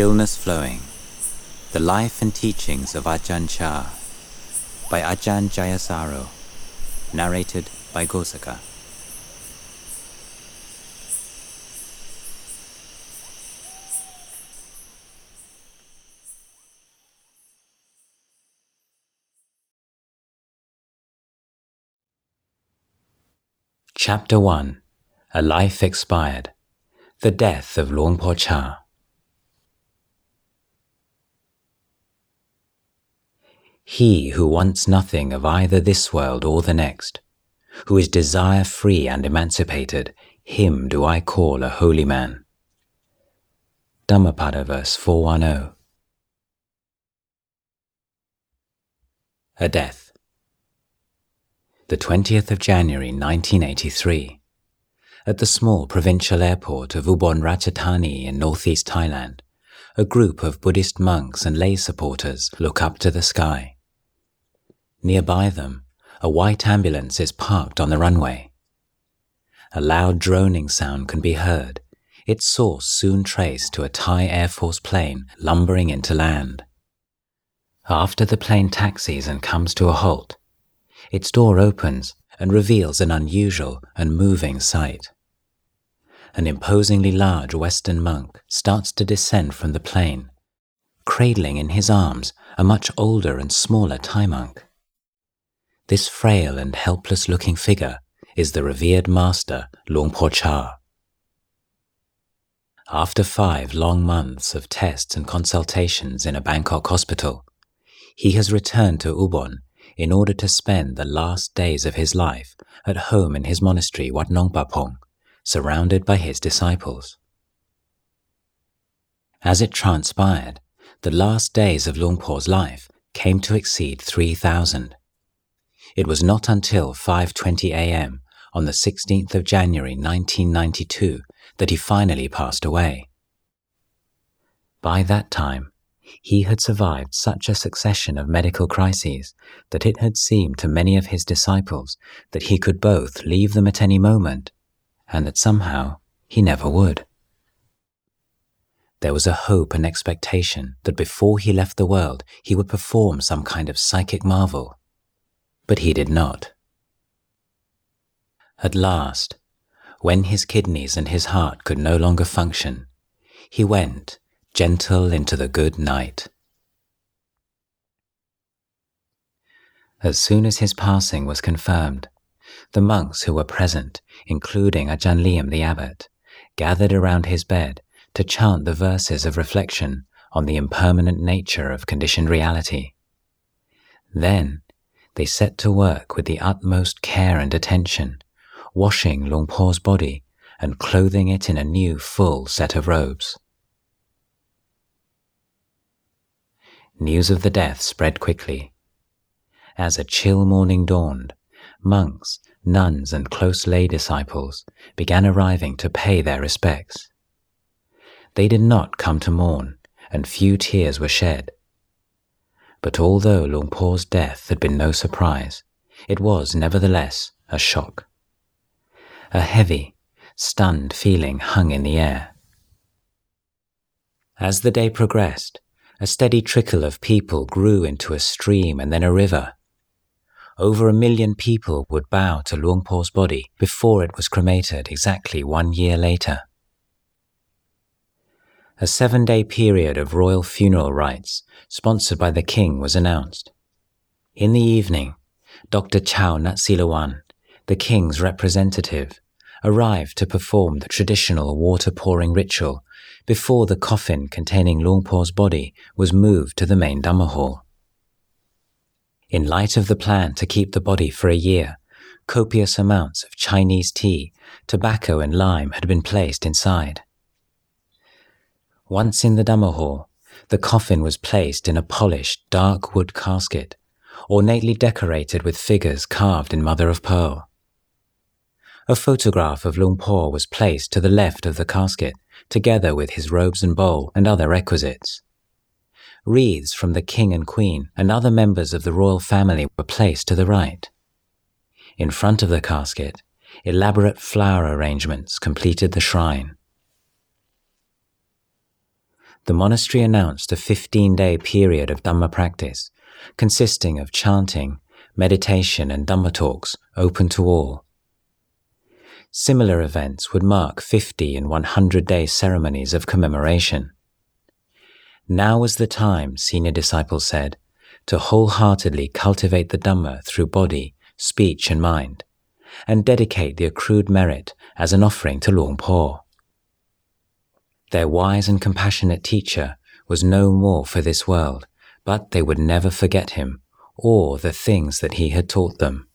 Stillness Flowing The Life and Teachings of Ajahn Chah by Ajahn Jayasaro, narrated by Gosaka. Chapter 1 A Life Expired The Death of Luang Por Chah. He who wants nothing of either this world or the next, who is desire free and emancipated, him do I call a holy man. Dhammapada verse 410. A death the 20th of January 1983, at the small provincial airport of Ubon Ratchathani in northeast Thailand, a group of Buddhist monks and lay supporters look up to the sky. Nearby them, a white ambulance is parked on the runway. A loud droning sound can be heard, its source soon traced to a Thai Air Force plane lumbering into land. After the plane taxis and comes to a halt, its door opens and reveals an unusual and moving sight. An imposingly large Western monk starts to descend from the plane, cradling in his arms a much older and smaller Thai monk. This frail and helpless looking figure is the revered master Luang Por Chah. After five long months of tests and consultations in a Bangkok hospital, he has returned to Ubon in order to spend the last days of his life at home in his monastery Wat Nong Papong, surrounded by his disciples. As it transpired, the last days of Luang Por's life came to exceed 3,000. It was not until 5:20 a.m. on the 16th of January 1992 that he finally passed away. By that time, he had survived such a succession of medical crises that it had seemed to many of his disciples that he could both leave them at any moment and that somehow he never would. There was a hope and expectation that before he left the world he would perform some kind of psychic marvel, but he did not. At last, when his kidneys and his heart could no longer function, he went gentle into the good night. As soon as his passing was confirmed, the monks who were present, including Ajahn Liam the abbot, gathered around his bed to chant the verses of reflection on the impermanent nature of conditioned reality. Then they set to work with the utmost care and attention, washing Luang Por's body and clothing it in a new full set of robes. news of the death spread quickly. As a chill morning dawned, monks, nuns, and close lay disciples began arriving to pay their respects. They did not come to mourn, and few tears were shed. But although Luang Por's death had been no surprise, it was nevertheless a shock. A heavy, stunned feeling hung in the air. As the day progressed, a steady trickle of people grew into a stream and then a river. Over a million people would bow to Luang Por's body before it was cremated exactly one year later. A seven day period of royal funeral rites, sponsored by the king, was announced. In the evening, Dr. Chow Natsilawan, the king's representative, arrived to perform the traditional water pouring ritual before the coffin containing Luang Por's body was moved to the main Dhamma hall. In light of the plan to keep the body for a year, copious amounts of Chinese tea, tobacco, and lime had been placed inside. Once in the Dhamma hall, the coffin was placed in a polished, dark wood casket, ornately decorated with figures carved in mother of pearl. A photograph of Luang Por was placed to the left of the casket, together with his robes and bowl and other requisites. Wreaths from the king and queen and other members of the royal family were placed to the right. In front of the casket, elaborate flower arrangements completed the shrine. The monastery announced a 15 day period of Dhamma practice consisting of chanting, meditation, and Dhamma talks open to all. Similar events would mark 50 and 100 day ceremonies of commemoration. Now was the time, senior disciples said, to wholeheartedly cultivate the Dhamma through body, speech, and mind, and dedicate the accrued merit as an offering to Luang Por. Their wise and compassionate teacher was no more for this world, but they would never forget him or the things that he had taught them.